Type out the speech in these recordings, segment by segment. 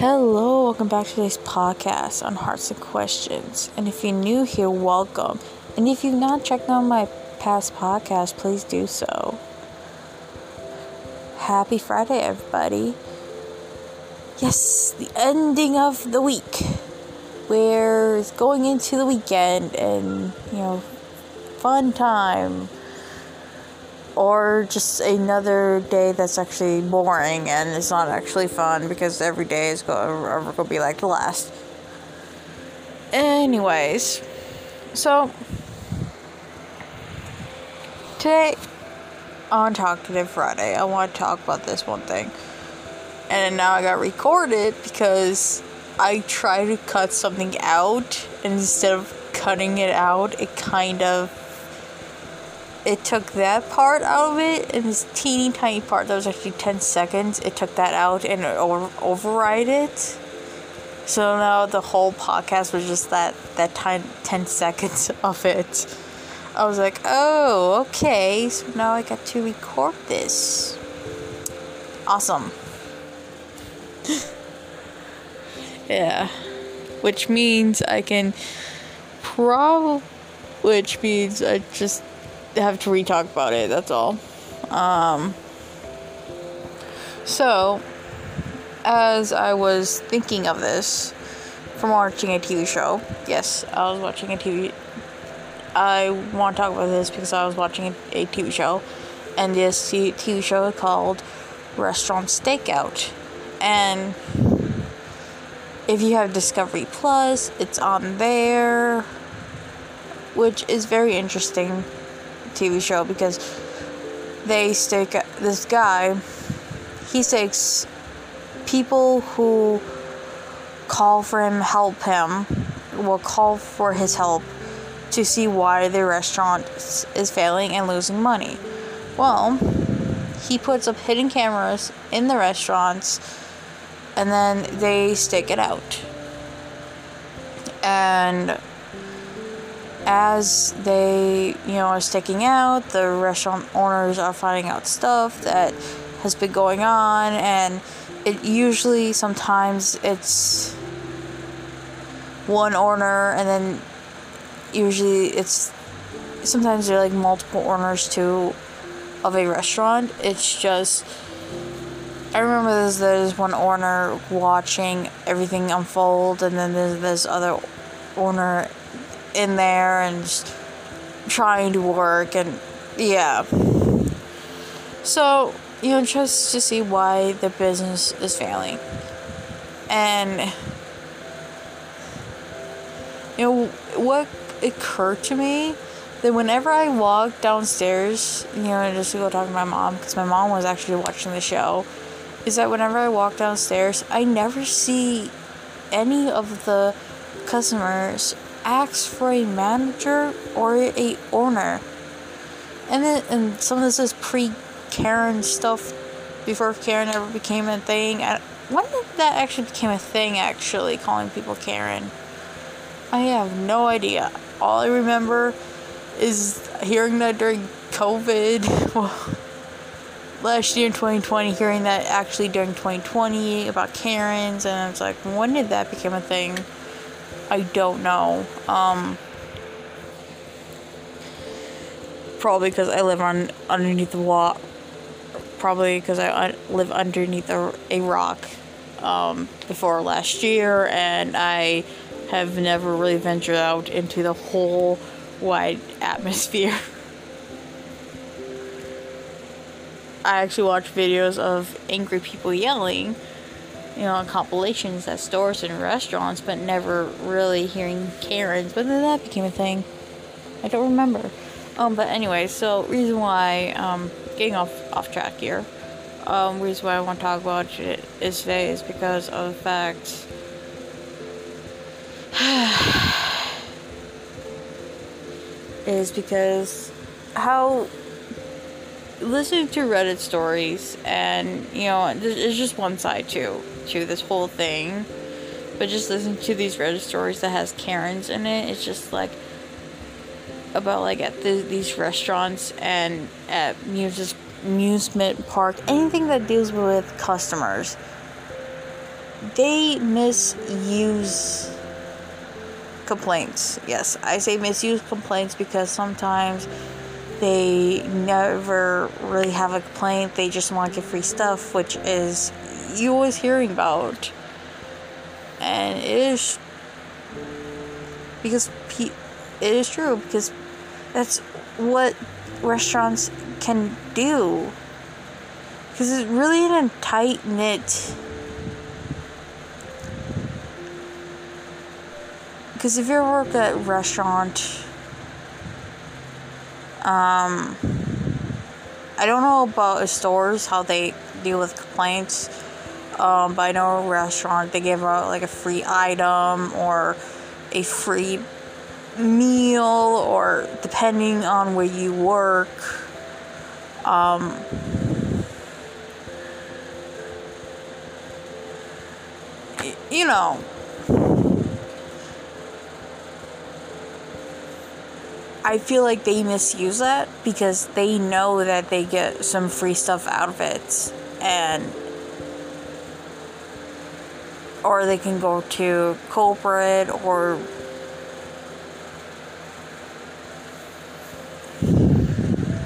Hello, welcome back to today's podcast on Hearts and Questions. And if you're new here, welcome. And if you've not checked out my past podcast, please do so. Happy Friday, everybody. Yes, the ending of the week. We're going into the weekend and, you know, fun time or just another day that's actually boring and it's not actually fun because every day is going to be like the last. Anyways, so today on Talkative Friday, I want to talk about this one thing. And now I got recorded because I tried to cut something out and instead of cutting it out, it kind of it took that part out of it and this teeny tiny part that was actually 10 seconds it took that out and over- override it. So now the whole podcast was just that that time 10 seconds of it. I was like oh okay so now i got to record this. Awesome. Yeah which means i can probably which means i just have to re-talk about it. That's all. Um, so, as I was thinking of this from watching a TV show, yes, I was watching a TV. I want to talk about this because I was watching a, a TV show, and this TV show is called Restaurant Stakeout, and if you have Discovery Plus, it's on there, which is very interesting TV show because they stick this guy. He takes people who call for him, help him, will call for his help to see why the restaurant is failing and losing money. Well, he puts up hidden cameras in the restaurants and then they stick it out. And as they, you know, are sticking out, the restaurant owners are finding out stuff that has been going on, and it usually sometimes it's one owner, and then usually it's sometimes there are like multiple owners too of a restaurant. It's just. I remember there's, there's one owner watching everything unfold, and then there's this other owner in there and just trying to work and yeah. So, you know, just to see why the business is failing. And you know what occurred to me that whenever I walk downstairs, you know, just to go talk to my mom, because my mom was actually watching the show, is that whenever I walk downstairs, I never see any of the customers asks for a manager or a owner. And then and some of this is pre Karen stuff before Karen ever became a thing. I, when did that actually became a thing actually calling people Karen? I have no idea. All I remember is hearing that during COVID. Last year in 2020, hearing that actually during 2020 about Karens, and it's like, when did that become a thing? I don't know. Um, probably because I live on underneath the wall. Probably because I live underneath a, a rock um, before last year, and I have never really ventured out into the whole wide atmosphere. I actually watch videos of angry people yelling you know, compilations at stores and restaurants, but never really hearing Karens. But then that became a thing. I don't remember. Um, but anyway, so reason why, um, getting off off track here. Um, reason why I want to talk about it is today is because of the fact. is because how listening to Reddit stories and you know it's just one side too to this whole thing. But just listening to these Reddit stories that has Karens in it, it's just like about like at the, these restaurants and at amusement park, anything that deals with customers. they misuse complaints. Yes, I say misuse complaints because sometimes they never really have a complaint. They just want to get free stuff, which is you always hearing about. And it is because pe- it is true because that's what restaurants can do. Because it's really in a tight knit. Because if you work at a restaurant, um, I don't know about stores how they deal with complaints. Um, but I know a restaurant they give out like a free item or a free meal or depending on where you work. Um, you know, I feel like they misuse that because they know that they get some free stuff out of it and or they can go to corporate or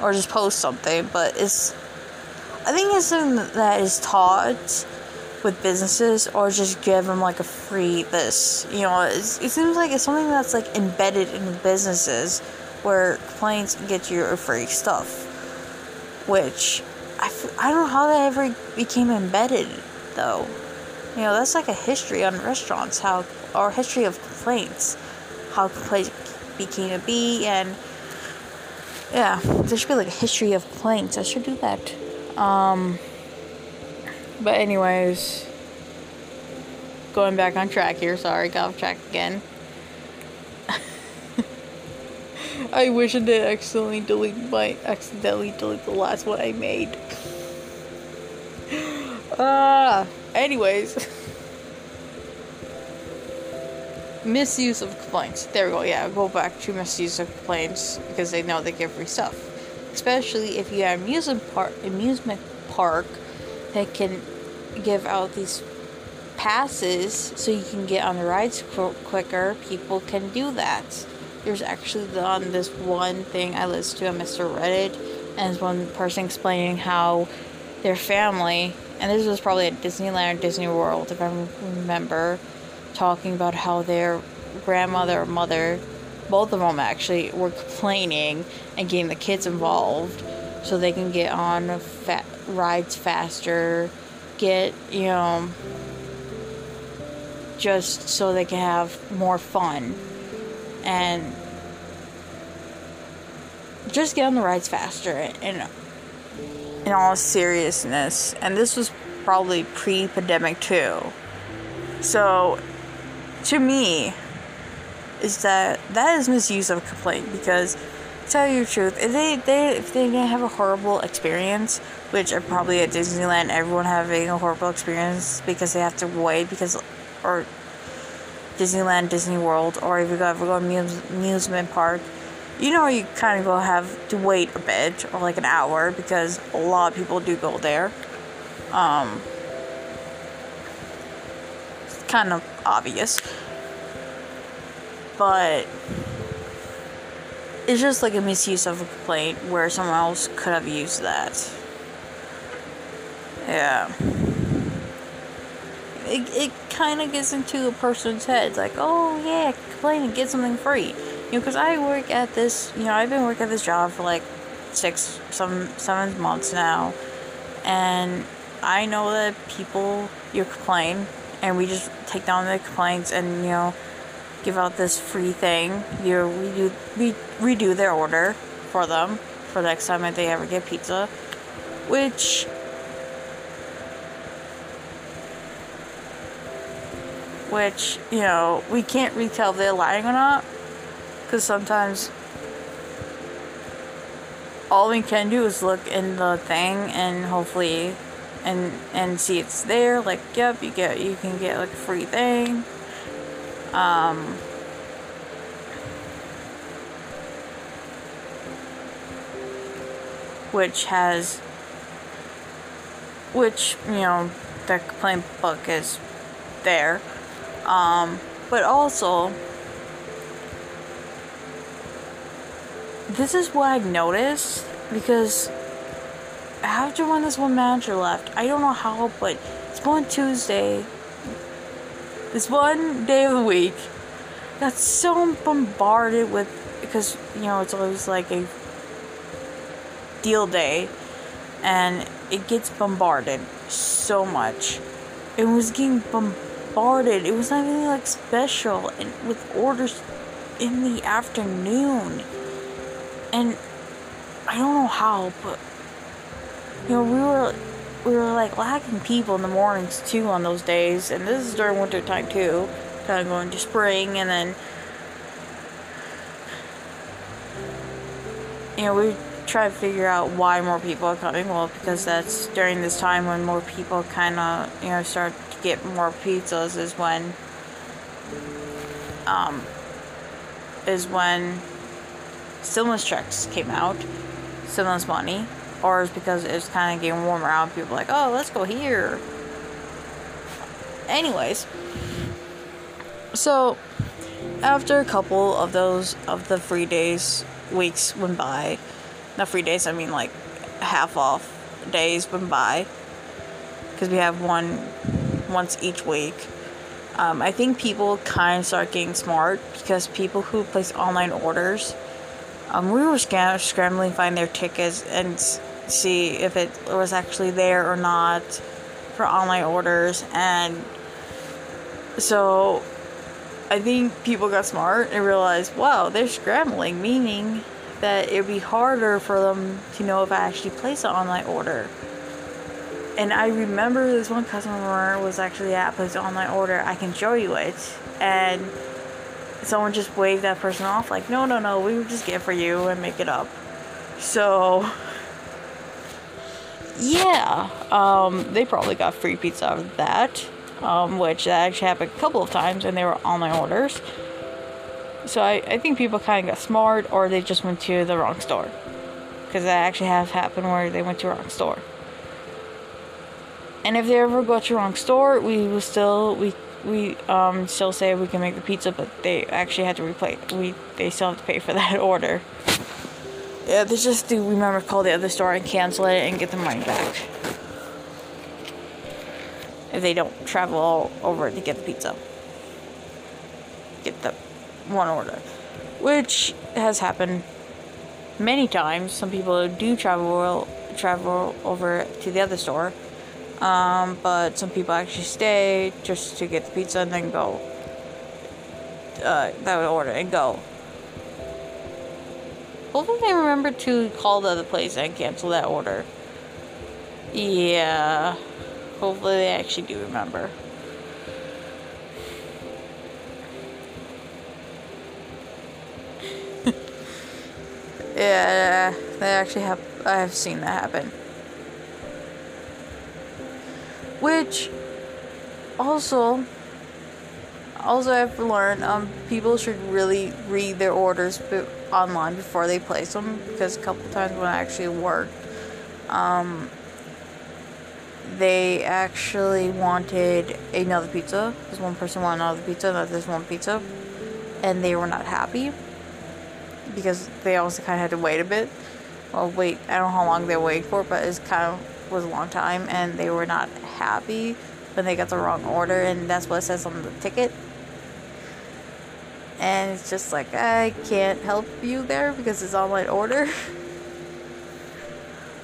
or just post something but it's i think it's something that is taught with businesses or just give them like a free this you know it seems like it's something that's like embedded in businesses where complaints get you free stuff which I, I don't know how that ever became embedded though you know that's like a history on restaurants how or history of complaints how complaints became a be and yeah there should be like a history of complaints i should do that um but anyways, going back on track here. Sorry, got off track again. I wish I did accidentally delete my accidentally delete the last one I made. Uh, anyways. misuse of complaints. There we go. Yeah, go back to misuse of complaints because they know they give free stuff. Especially if you have amusement park amusement park that can give out these passes so you can get on the rides qu- quicker, people can do that. There's actually on this one thing I listened to on Mr. Reddit, and one person explaining how their family, and this was probably at Disneyland or Disney World, if I remember, talking about how their grandmother or mother, both of them actually, were complaining and getting the kids involved so they can get on fa- rides faster, get, you know, just so they can have more fun. And just get on the rides faster in in all seriousness and this was probably pre-pandemic too. So to me is that that is misuse of complaint because tell you the truth, if they, they if they didn't have a horrible experience, which are probably at Disneyland, everyone having a horrible experience because they have to wait because, or Disneyland, Disney World, or if you ever go to amusement park, you know you kind of go have to wait a bit or like an hour because a lot of people do go there. Um, it's kind of obvious, but it's just like a misuse of a complaint where someone else could have used that. Yeah. It, it kind of gets into a person's head. like, oh, yeah, complain and get something free. You know, because I work at this, you know, I've been working at this job for like six, some, seven months now. And I know that people, you complain, and we just take down the complaints and, you know, give out this free thing. You redo, re, redo their order for them for the next time that they ever get pizza, which which you know we can't retell if they're lying or not because sometimes all we can do is look in the thing and hopefully and and see it's there like yep you get you can get like a free thing um, which has, which, you know, the complaint book is there. Um, but also, this is what I've noticed because after when this one manager left, I don't know how, but it's one Tuesday, this one day of the week, got so bombarded with because you know it's always like a deal day, and it gets bombarded so much. It was getting bombarded. It was not even like special and with orders in the afternoon. And I don't know how, but you know, we were we were like lacking people in the mornings too on those days, and this is during winter time too, kind of going to spring, and then you know we try to figure out why more people are coming. Well, because that's during this time when more people kind of you know start to get more pizzas is when um is when stimulus checks came out, stimulus money or it's because it's kind of getting warmer out. People like, oh, let's go here. Anyways, so after a couple of those of the free days, weeks went by. Not free days, I mean like half off days went by. Because we have one once each week. Um, I think people kind of start getting smart because people who place online orders, um, we were scrambling to find their tickets and see if it was actually there or not for online orders and so I think people got smart and realized, wow, they're scrambling, meaning that it'd be harder for them to know if I actually placed an online order. And I remember this one customer was actually at place an online order. I can show you it, and someone just waved that person off like, no, no, no, we would just get for you and make it up. So yeah, um, they probably got free pizza out of that, um, which actually happened a couple of times and they were on my orders. So I, I think people kind of got smart or they just went to the wrong store. Because that actually has happened where they went to the wrong store. And if they ever go to the wrong store, we will still we we um still say we can make the pizza, but they actually had to replace we they still have to pay for that order. Yeah, they just do remember call the other store and cancel it and get the money back. If they don't travel all over to get the pizza. Get the one order. Which has happened many times. Some people do travel travel over to the other store. Um, but some people actually stay just to get the pizza and then go. Uh, that would order and go. Hopefully they remember to call the other place and cancel that order. Yeah. Hopefully they actually do remember. yeah, they actually have I have seen that happen. Which also also I've learned um people should really read their orders online before they place them because a couple times when I actually worked, um, they actually wanted another pizza. This one person wanted another pizza, not this one pizza, and they were not happy because they also kind of had to wait a bit. Well, wait, I don't know how long they waited for, but it's kind of was a long time, and they were not happy when they got the wrong order, and that's what it says on the ticket and it's just like I can't help you there because it's online order.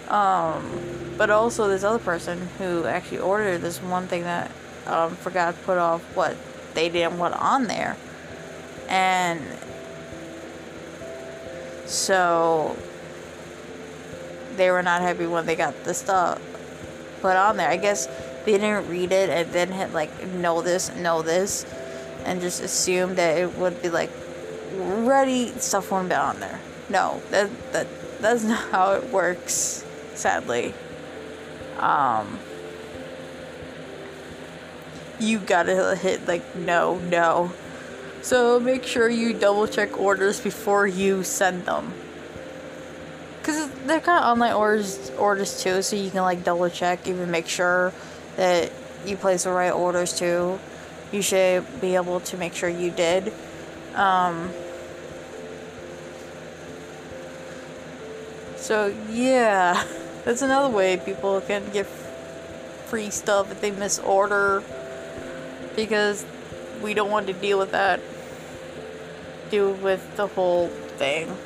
um, but also this other person who actually ordered this one thing that um, forgot to put off what they didn't want on there, and so they were not happy when they got the stuff put on there. I guess they didn't read it and then hit like know this, know this and just assume that it would be like ready stuff won't be on there. No, that that that's not how it works. Sadly, um, you gotta hit like no, no. So make sure you double check orders before you send them. Cause they're kind of online orders orders too, so you can like double check, even make sure that you place the right orders to, you should be able to make sure you did. Um, so yeah, that's another way people can get free stuff if they misorder because we don't want to deal with that. Deal with the whole thing.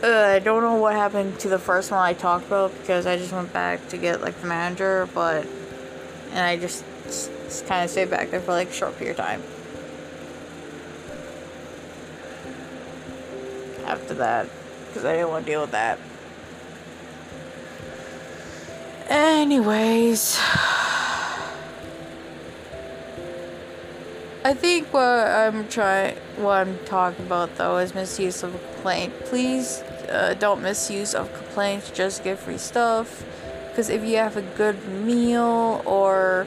Uh, I don't know what happened to the first one I talked about because I just went back to get like the manager, but and I just, just, kind of stayed back there for like a short period of time. After that, because I didn't want to deal with that. Anyways. I think what I'm trying, what I'm talking about though, is misuse of a complaint. Please uh, don't misuse of complaints. Just get free stuff, because if you have a good meal or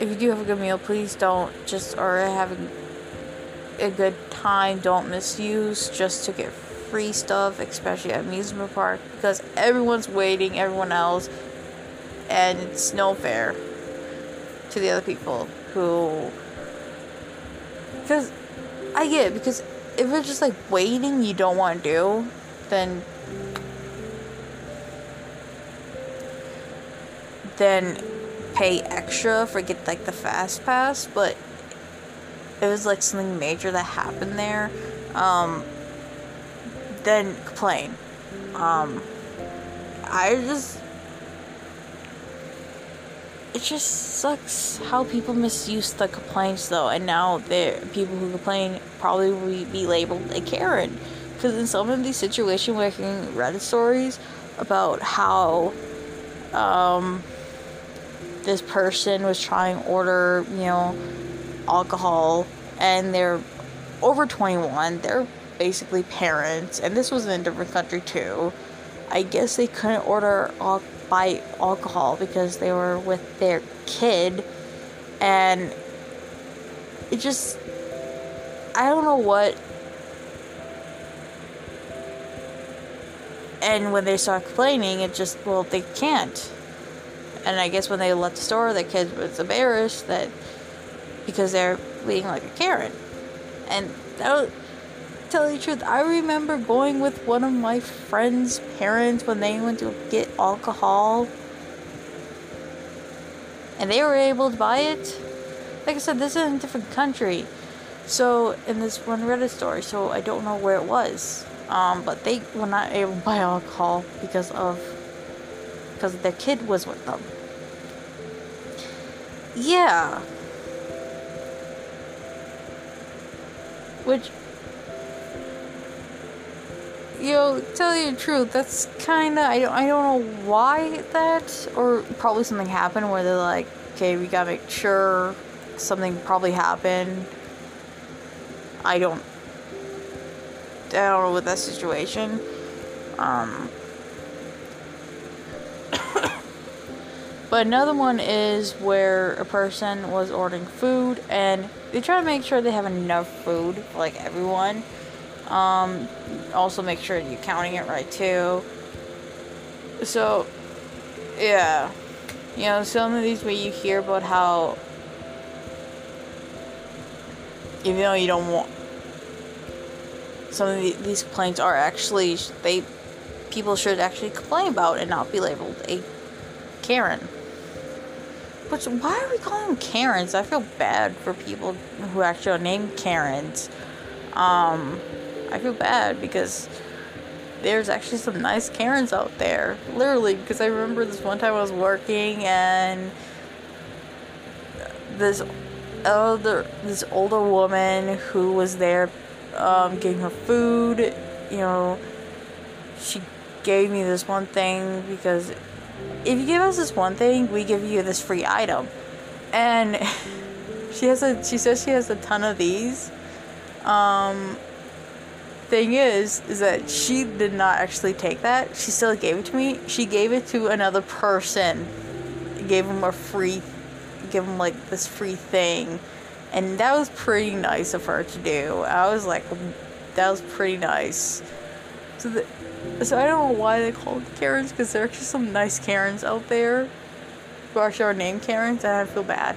if you do have a good meal, please don't just or having a good time. Don't misuse just to get free stuff, especially at amusement park, because everyone's waiting, everyone else, and it's no fair to the other people who because I get it, because if it's just like waiting you don't want to do, then then pay extra for get like the fast pass, but it was like something major that happened there, um, then complain. Um, I just it just sucks how people misuse the complaints though and now the people who complain probably will be labeled a karen because in some of these situations we're hearing reddit stories about how um, this person was trying to order you know alcohol and they're over 21 they're basically parents and this was in a different country too. I guess they couldn't order alcohol buy alcohol because they were with their kid and it just I don't know what and when they start complaining it just well they can't and I guess when they left the store the kid was embarrassed that because they're being like a Karen and that was tell you the truth, I remember going with one of my friends' parents when they went to get alcohol. And they were able to buy it. Like I said, this is in a different country. So, in this one Reddit story, so I don't know where it was. Um, but they were not able to buy alcohol because of because their kid was with them. Yeah. Which you know, tell you the truth, that's kind of I don't I don't know why that or probably something happened where they're like, okay, we gotta make sure something probably happened. I don't I with that situation. Um, but another one is where a person was ordering food and they try to make sure they have enough food for like everyone um, also make sure you're counting it right too. So, yeah. You know, some of these where you hear about how even though you don't want some of the, these complaints are actually they people should actually complain about and not be labeled a Karen. But why are we calling them Karens? I feel bad for people who actually are named Karens. Um, I feel bad because there's actually some nice Karens out there. Literally, because I remember this one time I was working and this older this older woman who was there um, getting her food, you know, she gave me this one thing because if you give us this one thing, we give you this free item. And she has a she says she has a ton of these. Um, thing is, is that she did not actually take that. She still gave it to me. She gave it to another person. Gave him a free, give him like this free thing, and that was pretty nice of her to do. I was like, that was pretty nice. So the, so I don't know why they call it Karens because there are just some nice Karens out there. who actually are named Karens, and I feel bad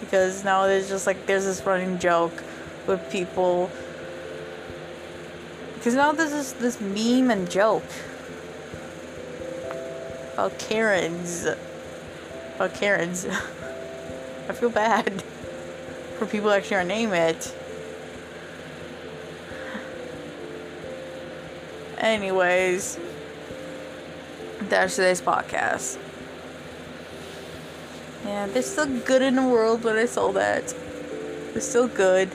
because now there's just like there's this running joke with people because now there's this this meme and joke about Karens about Karens. I feel bad for people actually are name it. Anyways, that's today's podcast. Yeah, there's still good in the world when I saw that. There's still good.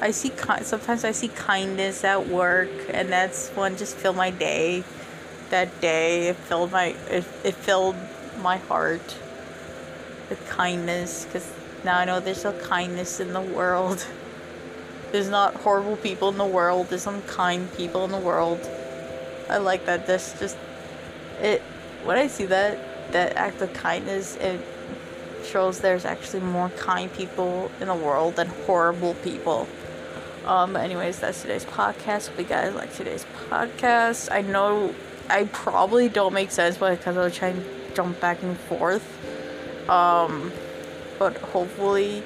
I see sometimes I see kindness at work, and that's one just filled my day. That day, it filled my it, it filled my heart with kindness because now I know there's still kindness in the world. There's not horrible people in the world. There's some kind people in the world. I like that. This just it. When I see that that act of kindness, it shows there's actually more kind people in the world than horrible people. Um. but Anyways, that's today's podcast. Hope you guys like today's podcast. I know I probably don't make sense, but because I was trying to jump back and forth. Um. But hopefully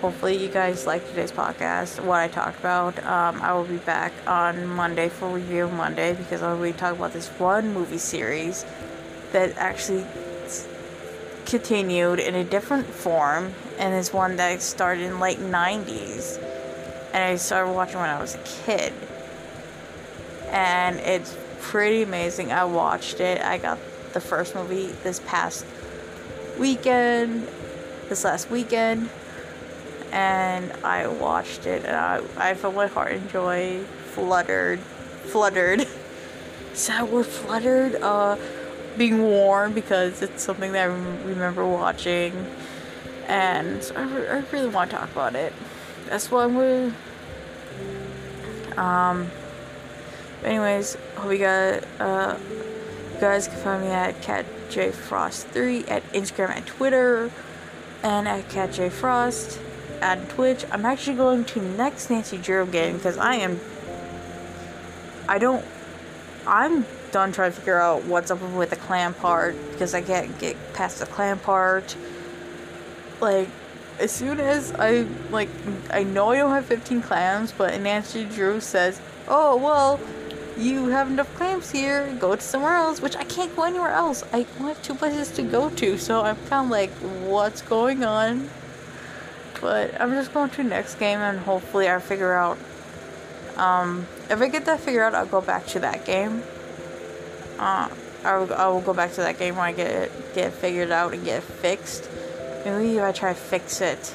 hopefully you guys like today's podcast what i talked about. Um, i will be back on monday for review monday because i'll be talking about this one movie series that actually continued in a different form and is one that started in late 90s and i started watching when i was a kid. And it's pretty amazing. I watched it. I got the first movie this past weekend this last weekend and I watched it and I, I felt my heart and joy fluttered fluttered. That word fluttered uh being warm because it's something that I remember watching and I, re- I really want to talk about it. That's why with um anyways hope you guys uh guys can find me at catjfrost3 at Instagram and Twitter and at catjfrost at Twitch. I'm actually going to next Nancy Drew game because I am. I don't. I'm done trying to figure out what's up with the clan part because I can't get past the clan part. Like, as soon as I like, I know I don't have 15 clams, but Nancy Drew says, "Oh well, you have enough clams here. Go to somewhere else." Which I can't go anywhere else. I only have two places to go to, so I'm kind of like, "What's going on?" But I'm just going to next game and hopefully I figure out. Um, if I get that figured out, I'll go back to that game. Uh, I will, I will go back to that game when I get it, get it figured out and get it fixed. Maybe if I try to fix it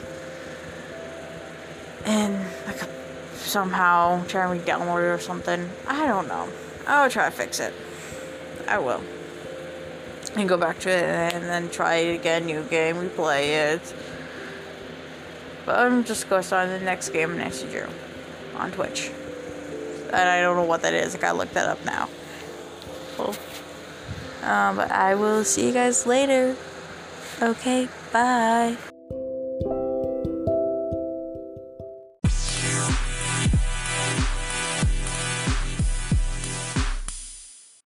and somehow try and re-download it or something. I don't know. I'll try to fix it. I will. And go back to it and then try it again, new game, replay it. But I'm just going to start the next game next year on Twitch. And I don't know what that is. I gotta look that up now. Cool. Um, but I will see you guys later. Okay, bye.